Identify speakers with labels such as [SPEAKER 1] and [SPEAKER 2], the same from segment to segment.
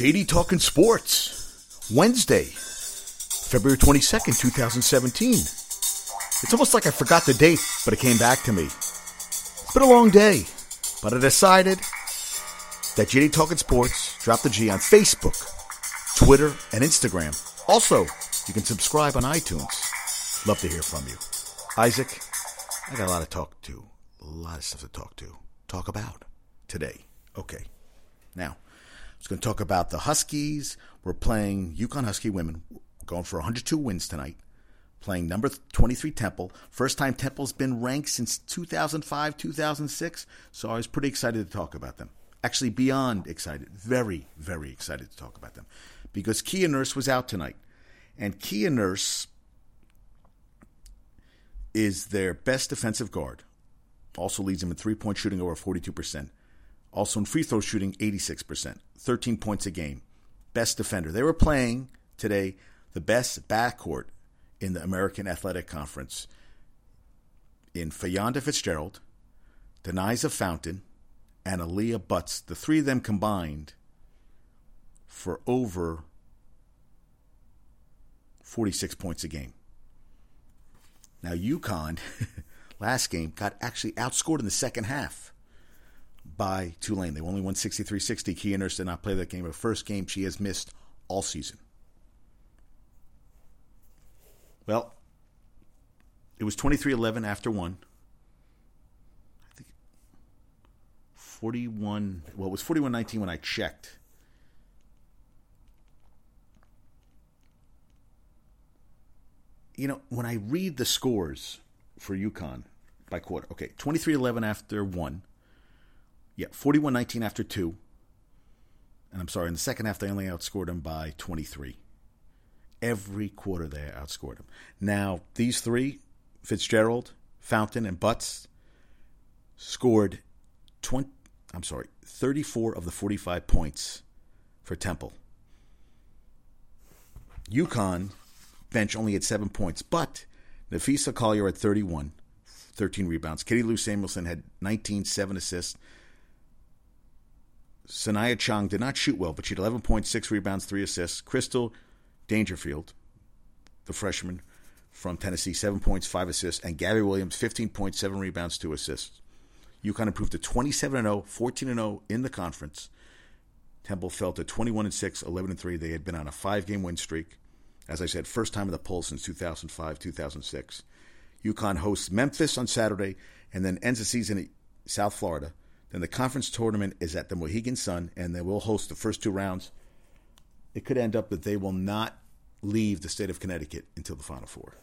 [SPEAKER 1] JD Talking Sports, Wednesday, February 22nd, 2017. It's almost like I forgot the date, but it came back to me. It's been a long day, but I decided that JD Talking Sports dropped the G on Facebook, Twitter, and Instagram. Also, you can subscribe on iTunes. Love to hear from you. Isaac, I got a lot to talk to, a lot of stuff to talk to, talk about today. Okay. Now, was going to talk about the Huskies. We're playing UConn Husky women, going for 102 wins tonight, playing number 23 Temple. First time Temple's been ranked since 2005, 2006. So I was pretty excited to talk about them. Actually, beyond excited. Very, very excited to talk about them. Because Kia Nurse was out tonight. And Kia Nurse is their best defensive guard. Also leads them in three point shooting over 42%. Also in free throw shooting, 86%. 13 points a game. Best defender. They were playing today the best backcourt in the American Athletic Conference in Feyonda Fitzgerald, Donnaizha Fountain, and Alliya Butts. The three of them combined for over 46 points a game. Now, UConn, last game, got actually outscored in the second half by Tulane. They only won 63 60. Kia Nurse did not play that game. Her first game she has missed all season. Well, it was 23 11 after one. I think 41, well, it was 41 19 when I checked. You know, when I read the scores for UConn by quarter, okay, 23 11 after one. Yeah, 41 19 after two. And I'm sorry, in the second half, they only outscored them by 23. Every quarter, they outscored them. Now, these three, Fitzgerald, Fountain, and Butts, scored 20, I'm sorry, 34 of the 45 points for Temple. UConn bench only had seven points, but Napheesa Collier had 31, 13 rebounds. Katie Lou Samuelson had 19, 7 assists. Saniya Chong did not shoot well, but she had 11.6 rebounds, 3 assists. Crystal Dangerfield, the freshman from Tennessee, 7 points, 5 assists. And Gabby Williams, 15.7 rebounds, 2 assists. UConn improved to 27 0, 14 0 in the conference. Temple fell to 21 6, 11 3. They had been on a five game win streak. As I said, first time in the poll since 2005, 2006. UConn hosts Memphis on Saturday and then ends the season at South Florida. Then the conference tournament is at the Mohegan Sun, and they will host the first two rounds. It could end up that they will not leave the state of Connecticut until the Final Four.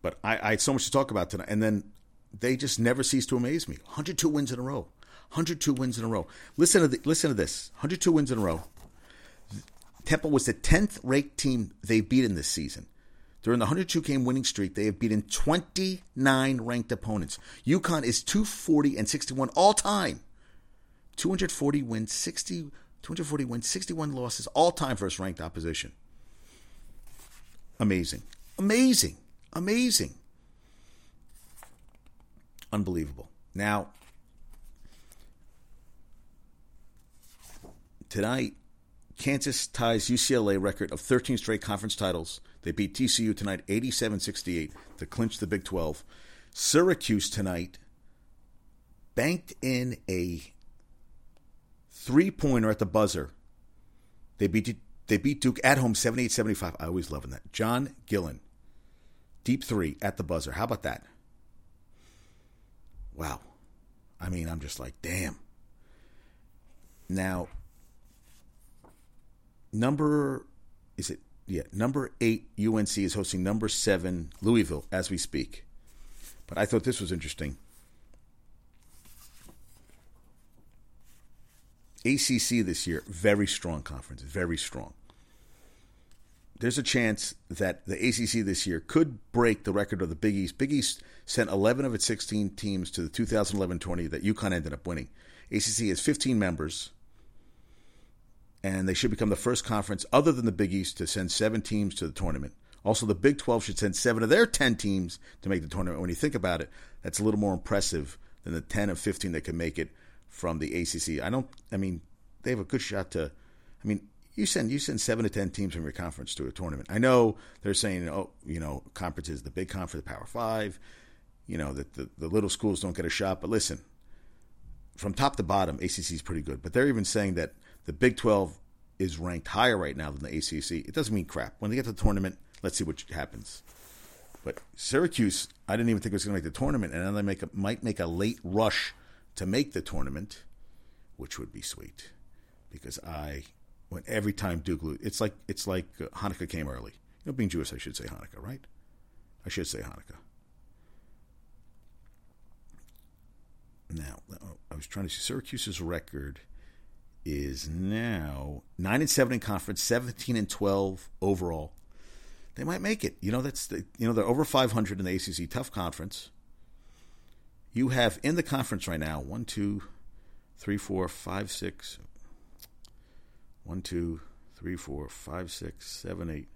[SPEAKER 1] But I, I had so much to talk about tonight, and then they just never cease to amaze me. 102 wins in a row. 102 wins in a row. Listen to the, listen to this. 102 wins in a row. Temple was the 10th ranked team they beat in this season. During the 102 game winning streak, they have beaten 29 ranked opponents. UConn is 240 and 61 all time. 240 wins, 60, 240 wins, 61 losses all time first ranked opposition. Amazing. Amazing. Amazing. Unbelievable. Now, tonight, Kansas ties UCLA record of 13 straight conference titles. They beat TCU tonight 87-68 to clinch the Big 12. Syracuse tonight banked in a three-pointer at the buzzer. They beat they beat Duke at home 78-75. I always loving that. John Gillon, Deep 3 at the buzzer. How about that? Wow. I mean, I'm just like, damn. Now, number is it yeah number eight UNC is hosting number seven Louisville as we speak. But I thought this was interesting. ACC this year very strong conference, very strong. There's a chance that the ACC this year could break the record of the Big East. Big East sent 11 of its 16 teams to the 2011 20 that UConn ended up winning. ACC has 15 members and they should become the first conference other than the Big East to send seven teams to the tournament. Also, the Big 12 should send seven of their 10 teams to make the tournament. When you think about it, that's a little more impressive than the 10 of 15 that can make it from the ACC. I don't, I mean, they have a good shot to I mean, you send you send seven to ten teams from your conference to a tournament. I know they're saying, oh, you know, conferences, the big conference, the Power Five, you know, that the, the little schools don't get a shot. But listen, from top to bottom, ACC is pretty good. But they're even saying that the Big Twelve is ranked higher right now than the ACC. It doesn't mean crap. When they get to the tournament, let's see what happens. But Syracuse, I didn't even think it was going to make the tournament, and then they make a, might make a late rush to make the tournament, which would be sweet, because I when every time Duke lose, it's like it's like uh, Hanukkah came early. You know, being Jewish, I should say Hanukkah, right? I should say Hanukkah. Now, I was trying to see Syracuse's record is now nine and seven in conference, seventeen and twelve overall. They might make it. You know, that's the, you know they're over five hundred in the ACC, tough conference. You have in the conference right now one, two, three, four, five, six, one, two, three, four, five, six, seven, eight,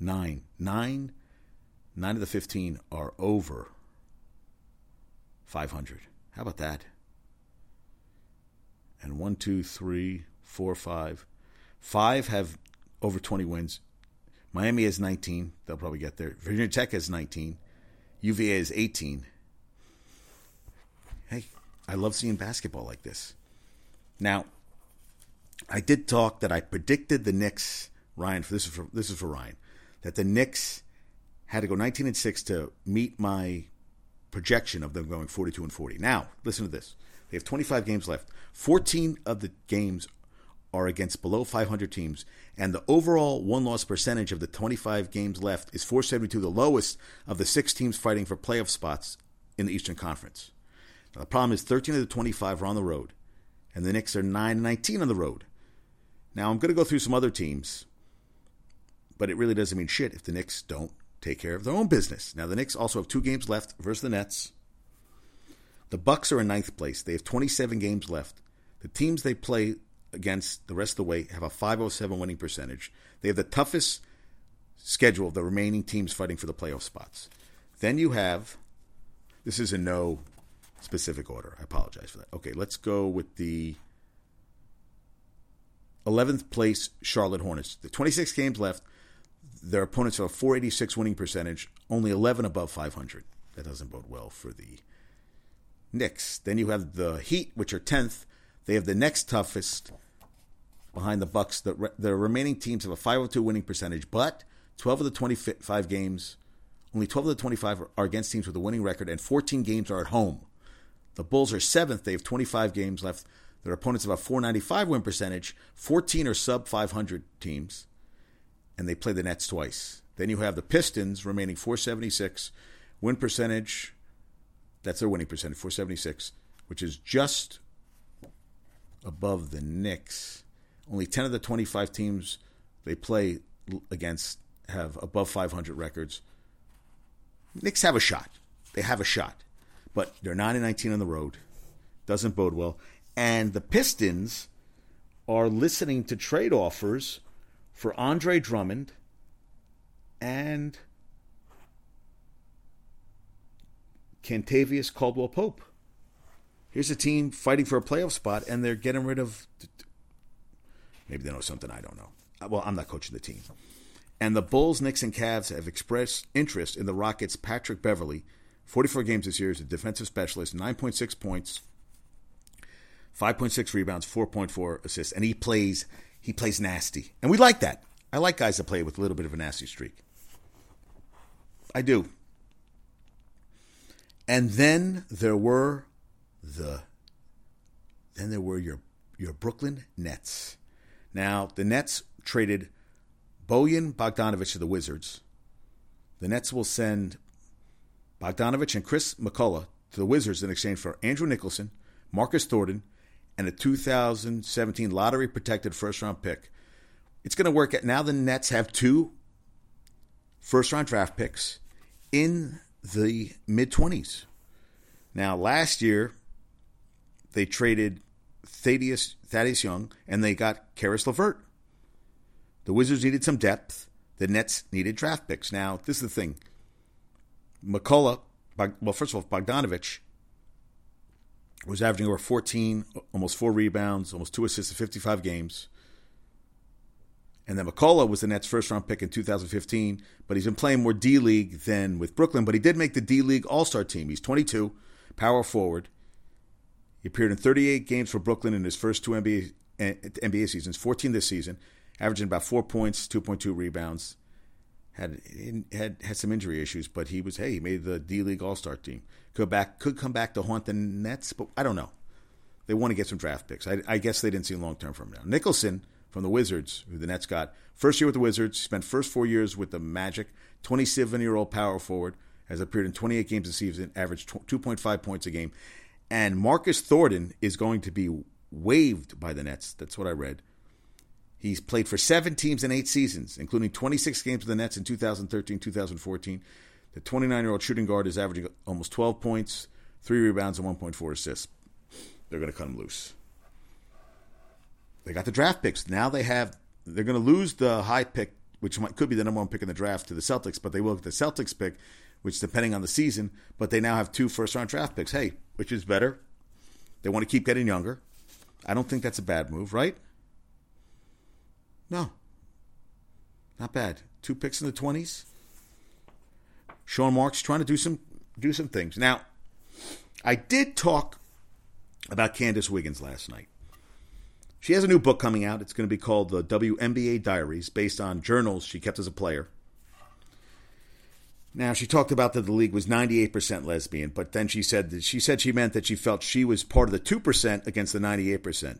[SPEAKER 1] nine. Nine, nine of the 15 are over 500. How about that? And one, two, three, four, five. Five have over 20 wins. Miami has 19. They'll probably get there. Virginia Tech has 19. UVA is 18. Hey, I love seeing basketball like this. Now, I did talk that I predicted the Knicks, Ryan. This is for this is for Ryan, that the Knicks had to go 19 and six to meet my projection of them going 42 and 40. Now, listen to this. They have 25 games left. 14 of the games are against below 500 teams, and the overall one loss percentage of the 25 games left is 472, the lowest of the six teams fighting for playoff spots in the Eastern Conference. Now, the problem is 13 of the 25 are on the road, and the Knicks are 9 and 19 on the road. Now, I'm going to go through some other teams, but it really doesn't mean shit if the Knicks don't take care of their own business. Now, the Knicks also have two games left versus the Nets. The Bucks are in ninth place. They have 27 games left. The teams they play against the rest of the way have a 507 winning percentage. They have the toughest schedule of the remaining teams fighting for the playoff spots. Then you have this is in no specific order. I apologize for that. Okay, let's go with the 11th place Charlotte Hornets. The 26 games left. Their opponents have a 486 winning percentage, only 11 above 500. That doesn't bode well for the Knicks. Then you have the Heat, which are 10th. They have the next toughest behind the Bucks. The, the remaining teams have a 502 winning percentage, but 12 of the 25 games, only 12 of the 25 are against teams with a winning record, and 14 games are at home. The Bulls are seventh. They have 25 games left. Their opponents have a 495 win percentage. 14 are sub 500 teams, and they play the Nets twice. Then you have the Pistons remaining 476 win percentage. That's their winning percentage, 476, which is just above the Knicks. Only 10 of the 25 teams they play against have above 500 records. Knicks have a shot. They have a shot. But they're 9 and 19 on the road. Doesn't bode well. And the Pistons are listening to trade offers for Andre Drummond and Kentavious Caldwell Pope. Here's a team fighting for a playoff spot, and they're getting rid of. Maybe they know something I don't know. Uh, well, I'm not coaching the team. And the Bulls, Knicks, and Cavs have expressed interest in the Rockets' Patrick Beverley, 44 games this year as a defensive specialist, 9.6 points, 5.6 rebounds, 4.4 assists, and he plays he plays nasty. And we like that. I like guys that play with a little bit of a nasty streak. I do. And then there were the then there were your your Brooklyn Nets. Now, the Nets traded Bojan Bogdanovic to the Wizards. The Nets will send Bogdanovic and Chris McCullough to the Wizards in exchange for Andrew Nicholson, Marcus Thornton, and a 2017 lottery protected first round pick. It's going to work at now the Nets have two first round draft picks in the mid 20s. Now, last year, they traded Thaddeus, Thaddeus Young and they got Caris LeVert. The Wizards needed some depth. The Nets needed draft picks. Now, this is the thing. McCullough, well, first of all, Bogdanovic was averaging over 14, almost four rebounds, almost two assists in 55 games. And then McCullough was the Nets' first round pick in 2015, but he's been playing more D League than with Brooklyn. But he did make the D League All Star team. He's 22, power forward. He appeared in 38 games for Brooklyn in his first two NBA, NBA seasons, 14 this season, averaging about four points, 2.2 rebounds. Had had had some injury issues, but he was hey, he made the D League All Star team. Could back could come back to haunt the Nets, but I don't know. They want to get some draft picks. I, I guess they didn't see long term from him now. Nicholson from the Wizards, who the Nets got. First year with the Wizards, spent first four years with the Magic. 27 year old power forward, has appeared in 28 games this season, averaged 2.5 points a game. And Marcus Thornton is going to be waived by the Nets. That's what I read. He's played for seven teams in eight seasons, including 26 games with the Nets in 2013 2014. The 29 year old shooting guard is averaging almost 12 points, three rebounds, and 1.4 assists. They're going to cut him loose. They got the draft picks. Now they have. They're going to lose the high pick, which might, could be the number one pick in the draft, to the Celtics, but they will get the Celtics pick, which depending on the season. But they now have two first round draft picks. Hey, which is better? They want to keep getting younger. I don't think that's a bad move, right? No. Not bad. Two picks in the twenties. Sean Marks trying to do some do some things. Now, I did talk about Candice Wiggins last night. She has a new book coming out. It's going to be called The WNBA Diaries, based on journals she kept as a player. Now, she talked about that the league was 98% lesbian, but then she said that she said she meant that she felt she was part of the 2% against the 98%.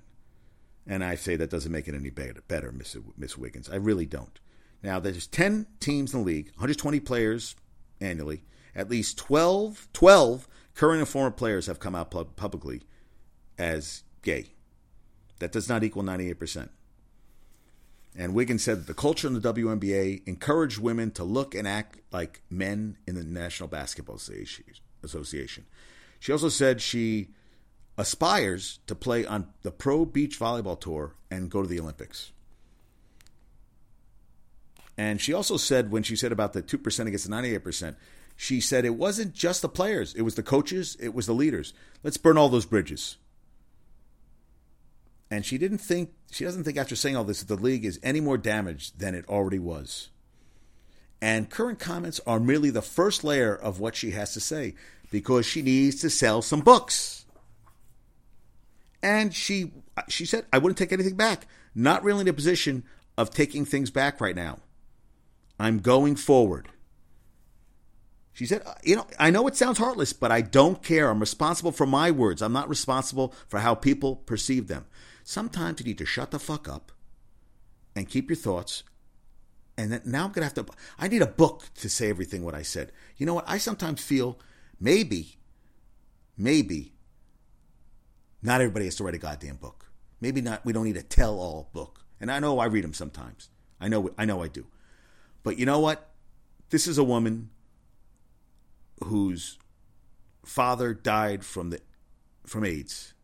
[SPEAKER 1] And I say that doesn't make it any better, better Miss, Wiggins. I really don't. Now, there's 10 teams in the league, 120 players annually. At least 12, 12 current and former players have come out publicly as gay. That does not equal 98%. And Wiggins said that the culture in the WNBA encouraged women to look and act like men in the National Basketball Association. She also said she aspires to play on the Pro Beach Volleyball Tour and go to the Olympics. And she also said, when she said about the 2% against the 98%, she said it wasn't just the players, it was the coaches, it was the leaders. Let's burn all those bridges. And she didn't think, she doesn't think after saying all this that the league is any more damaged than it already was. And current comments are merely the first layer of what she has to say because she needs to sell some books. And she she said, I wouldn't take anything back. Not really in a position of taking things back right now. I'm going forward. She said, uh, You know, I know it sounds heartless, but I don't care. I'm responsible for my words. I'm not responsible for how people perceive them. Sometimes you need to shut the fuck up and keep your thoughts. And then now I'm going to have to, I need a book to say everything what I said. You know what? I sometimes feel maybe, maybe not everybody has to write a goddamn book. Maybe not, we don't need a tell all book. And I know I read them sometimes. I know, I know I do. But you know what? This is a woman whose father died from the from AIDS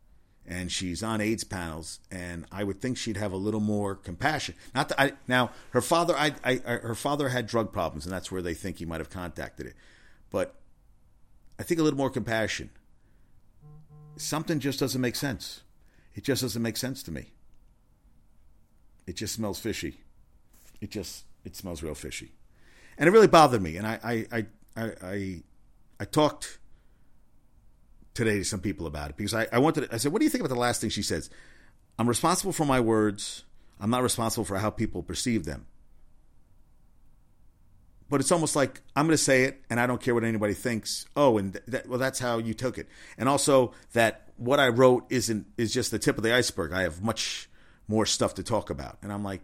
[SPEAKER 1] and she's on AIDS panels, and I would think she'd have a little more compassion. Not that I now her father, I, I, her father had drug problems, and that's where they think he might have contacted it. But I think a little more compassion. Something just doesn't make sense. It just doesn't make sense to me. It just smells fishy. It just it smells real fishy, and it really bothered me. And I I I I, I, I talked today to some people about it because I, I wanted to, I said, what do you think about the last thing she says? I'm responsible for my words. I'm not responsible for how people perceive them. But it's almost like I'm going to say it and I don't care what anybody thinks. Oh, and that, well, that's how you took it. And also that what I wrote isn't is just the tip of the iceberg. I have much more stuff to talk about. And I'm like,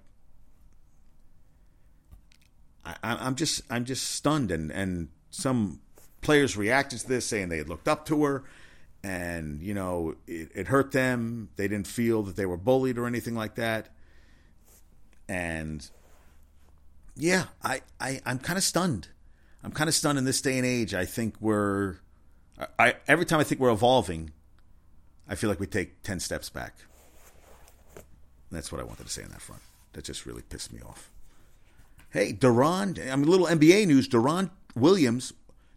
[SPEAKER 1] I, I'm just I'm just stunned. And and some players reacted to this saying they had looked up to her and you know it, it, hurt them. They didn't feel that they were bullied or anything like that. And yeah i, I i'm kind of stunned. I'm kind of stunned in this day and age. I think we're I, every time i think we're evolving i feel like we take 10 steps back. That's what i wanted to say on that front. That just really pissed me off. Hey Deron, i mean a little nba news Deron williams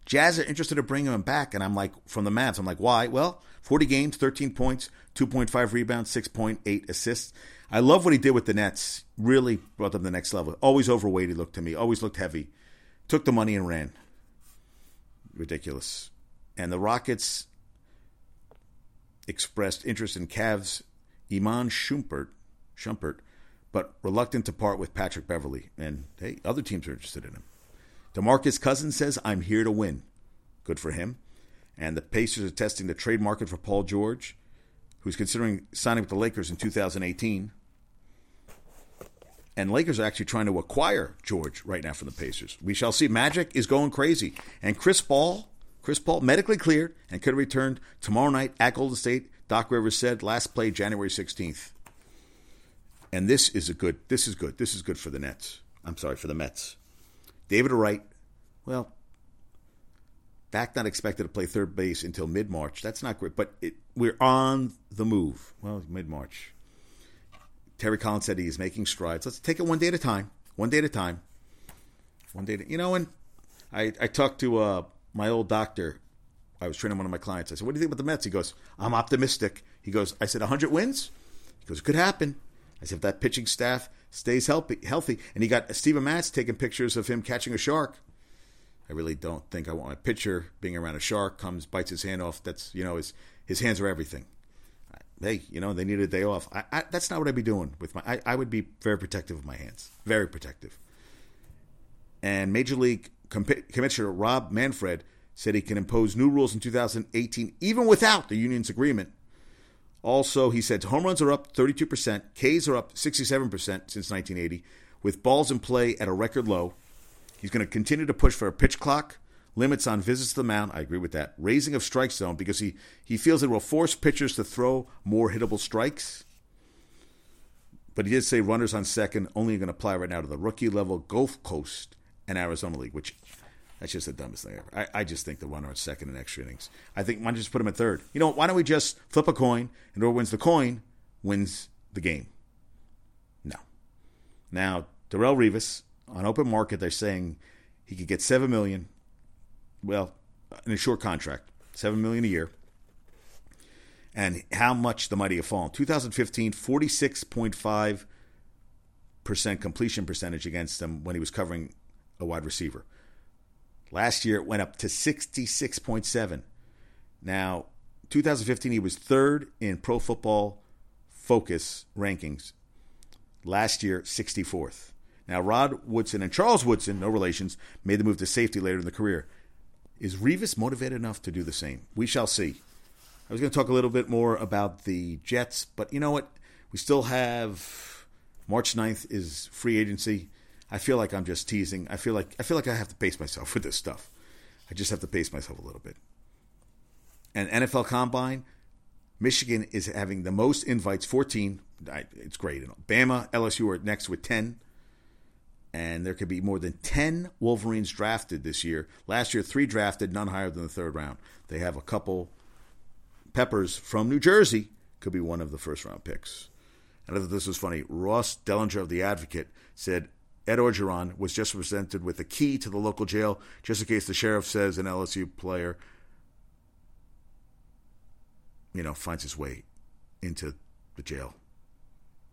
[SPEAKER 1] Jazz are interested in bringing him back, and I'm like, from the Mavs, I'm like, why? Well, 40 games, 13 points, 2.5 rebounds, 6.8 assists. I love what he did with the Nets. Really brought them to the next level. Always overweight, he looked to me. Always looked heavy. Took the money and ran. Ridiculous. And the Rockets expressed interest in Cavs Iman Shumpert, Shumpert, but reluctant to part with Patrick Beverley. And hey, other teams are interested in him. DeMarcus Cousins says, I'm here to win. Good for him. And the Pacers are testing the trade market for Paul George, who's considering signing with the Lakers in 2018. And Lakers are actually trying to acquire George right now from the Pacers. We shall see. Magic is going crazy. And Chris Paul, Chris Paul, medically cleared and could have returned tomorrow night at Golden State. Doc Rivers said last play January 16th. And this is a good. This is good. This is good for the Nets. I'm sorry for the Mets. David Wright, well, back not expected to play third base until mid March. That's not great, but it, we're on the move. Well, mid March. Terry Collins said he is making strides. Let's take it one day at a time. One day at a time. One day. At, you know, and I, I talked to uh, my old doctor. I was training one of my clients. I said, "What do you think about the Mets?" He goes, "I'm optimistic." He goes, "I said 100 wins." He goes, "It could happen." I said, "If that pitching staff stays healthy, healthy," and he got Steven Matz taking pictures of him catching a shark. I really don't think I want my pitcher being around a shark comes bites his hand off. That's you know his his hands are everything hey, you know, they need a day off. I, I, that's not what I'd be doing with my. I, I, would be very protective of my hands, very protective. And Major League Commissioner Rob Manfred said he can impose new rules in 2018, even without the union's agreement. Also, he said home runs are up 32%, Ks are up 67% since 1980, with balls in play at a record low. He's going to continue to push for a pitch clock limits on visits to the mound. I agree with that. Raising of strike zone because he, he feels it will force pitchers to throw more hittable strikes. But he did say runners on second only going to apply right now to the rookie level Gulf Coast and Arizona League, which that's just the dumbest thing ever. I, I just think the runner on second in extra innings. I think why don't you just put him at third? You know, why don't we just flip a coin and whoever wins the coin wins the game? No. Now, Darrelle Revis on open market, they're saying he could get seven million well, in a short contract, seven million a year. And how much the mighty have fallen. 2015, 46.5 percent completion percentage against him when he was covering a wide receiver. Last year it went up to 66.7. Now, 2015 he was third in Pro Football Focus rankings. Last year, 64th. Now, Rod Woodson and Charles Woodson, no relations, made the move to safety later in the career. Is Revis motivated enough to do the same? We shall see. I was going to talk a little bit more about the Jets, but you know what? We still have March 9th is free agency. I feel like I'm just teasing. I feel like I feel like I have to pace myself with this stuff. I just have to pace myself a little bit. And NFL Combine, Michigan is having the most invites, 14. It's great. And Bama, LSU are next with 10 and there could be more than 10 Wolverines drafted this year. Last year, three drafted, none higher than the third round. They have a couple. Peppers from New Jersey could be one of the first round picks. And I thought this was funny. Ross Dellenger of The Advocate said Ed Orgeron was just presented with a key to the local jail just in case the sheriff says an LSU player, you know, finds his way into the jail.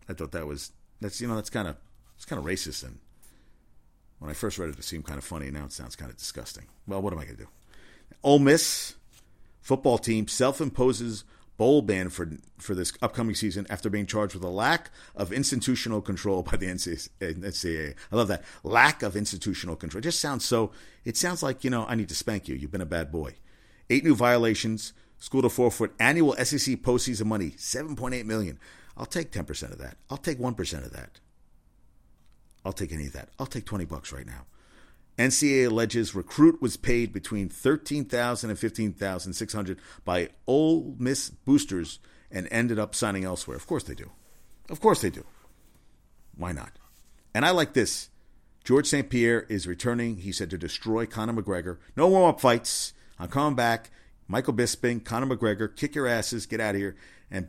[SPEAKER 1] I thought that was that's you know that's kind of it's kind of racist and when I first read it, it seemed kind of funny. Now it sounds kind of disgusting. Well, what am I going to do? Ole Miss football team self imposes bowl ban for for this upcoming season after being charged with a lack of institutional control by the NCAA. I love that lack of institutional control. It just sounds so. It sounds like you know I need to spank you. You've been a bad boy. Eight new violations. School to forfeit annual SEC postseason money, seven point eight million. I'll take ten percent of that. I'll take one percent of that. I'll take any of that. I'll take 20 bucks right now. NCAA alleges recruit was paid between $13,000 and 15,600 by Ole Miss boosters and ended up signing elsewhere. Of course they do. Of course they do. Why not? And I like this. George St. Pierre is returning, he said, to destroy Conor McGregor. No warm up fights. I'm coming back. Michael Bisping, Conor McGregor, kick your asses, get out of here. And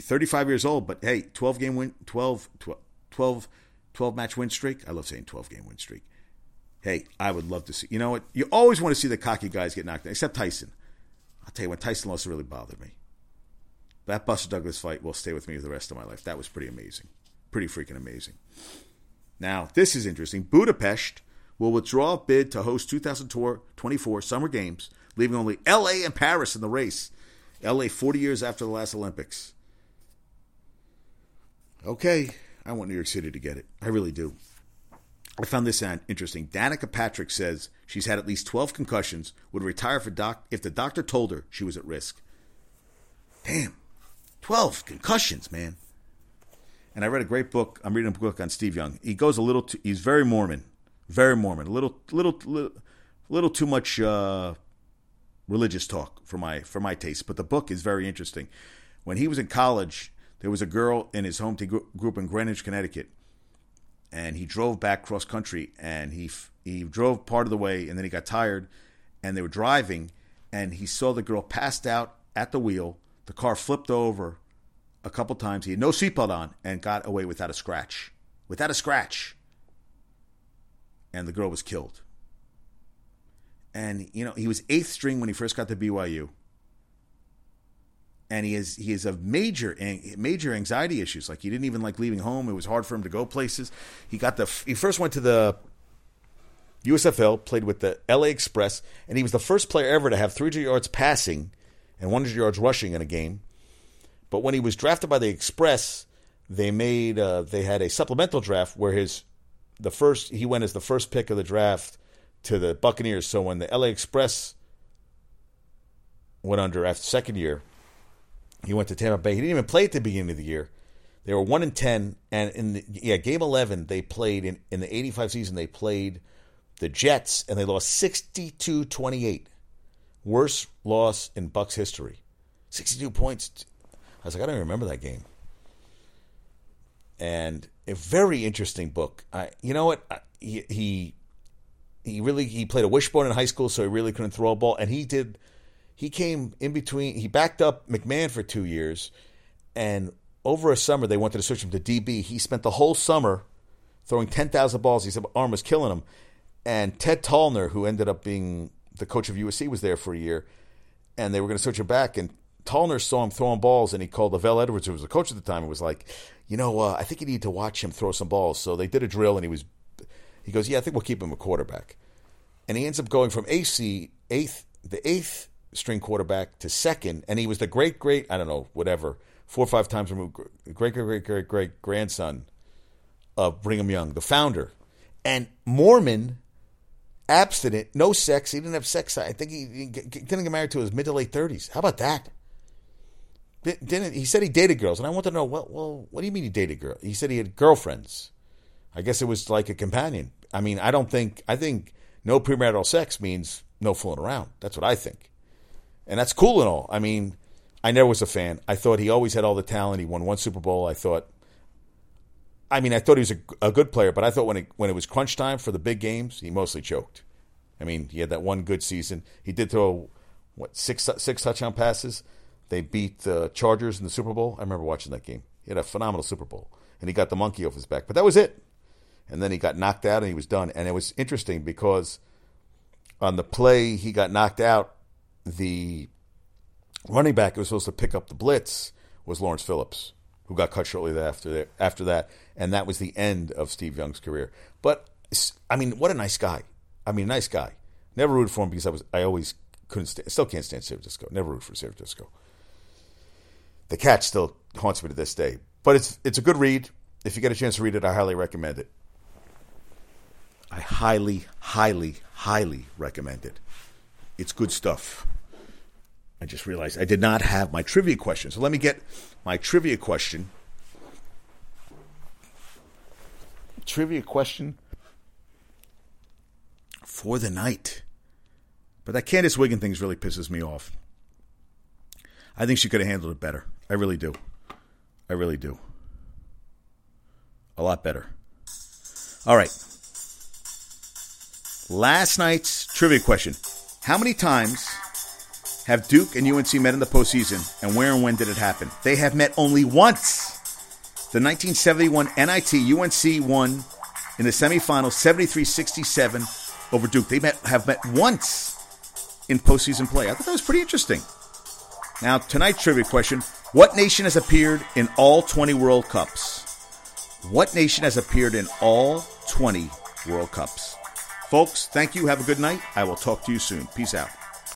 [SPEAKER 1] 35 years old, but hey, 12 game win, 12, 12, 12 12 match win streak. I love saying 12 game win streak. Hey, I would love to see. You know what? You always want to see the cocky guys get knocked down, except Tyson. I'll tell you, when Tyson lost, really bothered me. That Buster Douglas fight will stay with me the rest of my life. That was pretty amazing. Pretty freaking amazing. Now, this is interesting. Budapest will withdraw a bid to host 2024 Summer Games, leaving only LA and Paris in the race. LA 40 years after the last Olympics. Okay, I want New York City to get it. I really do. I found this interesting. Danica Patrick says she's had at least 12 concussions, would retire doc, if the doctor told her she was at risk. Damn, 12 concussions, man. And I read a great book. I'm reading a book on Steve Young. He goes a little too, he's very Mormon, very Mormon, a little, little, little, little too much uh, religious talk for my for my taste. But the book is very interesting. When he was in college, there was a girl in his home group in Greenwich, Connecticut, and he drove back cross country, and he he drove part of the way, and then he got tired, and they were driving, and he saw the girl passed out at the wheel. The car flipped over a couple times. He had no seatbelt on and got away without a scratch. Without a scratch. And the girl was killed. And you know, he was eighth string when he first got to BYU and he is he is of major major anxiety issues. Like he didn't even like leaving home. It was hard for him to go places. He got the he first went to the USFL, played with the LA Express, and he was the first player ever to have 300 yards passing and 100 yards rushing in a game. But when he was drafted by the Express, they made uh, they had a supplemental draft where his the first he went as the first pick of the draft to the Buccaneers. So when the LA Express went under after second year, he went to Tampa Bay. He didn't even play at the beginning of the year. They were one and ten, and in the yeah game eleven they played in in the eighty five season they played the Jets and they lost 62-28. Worst loss in Bucks history. Sixty two points. I was like I don't even remember that game. And a very interesting book. I, you know what? he, he he really he played a wishbone in high school, so he really couldn't throw a ball, and he did he came in between. He backed up McMahon for two years, and over a summer they wanted to switch him to DB. He spent the whole summer throwing ten thousand balls. His arm was killing him, and Ted Tollner, who ended up being the coach of USC, was there for a year, and they were going to switch him back. And Tollner saw him throwing balls, and he called LaVell Edwards, who was the coach at the time, and was like, "You know, uh, I think you need to watch him throw some balls." So they did a drill, and he was, he goes, "Yeah, I think we'll keep him a quarterback," and he ends up going from AC eighth, the eighth string quarterback to second, and he was the great, great, I don't know, whatever, four or five times removed, great, great, great, great, great grandson of Brigham Young, the founder. And Mormon, abstinent, no sex. He didn't have sex. I think he, he didn't get married to his mid to late 30s. How about that? Didn't he said he dated girls, and I want to know, well, well, what do you mean he dated girls? He said he had girlfriends. I guess it was like a companion. I mean, I don't think I think no premarital sex means no fooling around. That's what I think and that's cool and all. I mean, I never was a fan. I thought he always had all the talent. He won one Super Bowl. I thought. I mean, I thought he was a, a good player, but I thought when it when it was crunch time for the big games, he mostly choked. I mean, he had that one good season. He did throw what six six touchdown passes. They beat the Chargers in the Super Bowl. I remember watching that game. He had a phenomenal Super Bowl, and he got the monkey off his back. But that was it. And then he got knocked out, and he was done. And it was interesting because on the play he got knocked out, the running back who was supposed to pick up the blitz was Lawrence Phillips, who got cut shortly after after that, and that was the end of Steve Young's career. But I mean, what a nice guy! I mean, nice guy. Never rooted for him because I was I always couldn't stand, still can't stand San Francisco. Never rooted for San Francisco. The catch still haunts me to this day, but it's it's a good read. If you get a chance to read it, I highly recommend it. I highly, highly, highly recommend it. It's good stuff. I just realized I did not have my trivia question. So let me get my trivia question. Trivia question for the night. But that Candice Wiggin thing really pisses me off. I think she could have handled it better. I really do. I really do. A lot better. All right. Last night's trivia question how many times have Duke and UNC met in the postseason, and where and when did it happen? They have met only once. The 1971 NIT UNC won in the semifinals 73 67 over Duke. They met, have met once in postseason play. I thought that was pretty interesting. Now, tonight's trivia question What nation has appeared in all 20 World Cups? What nation has appeared in all 20 World Cups? Folks, thank you. Have a good night. I will talk to you soon. Peace out.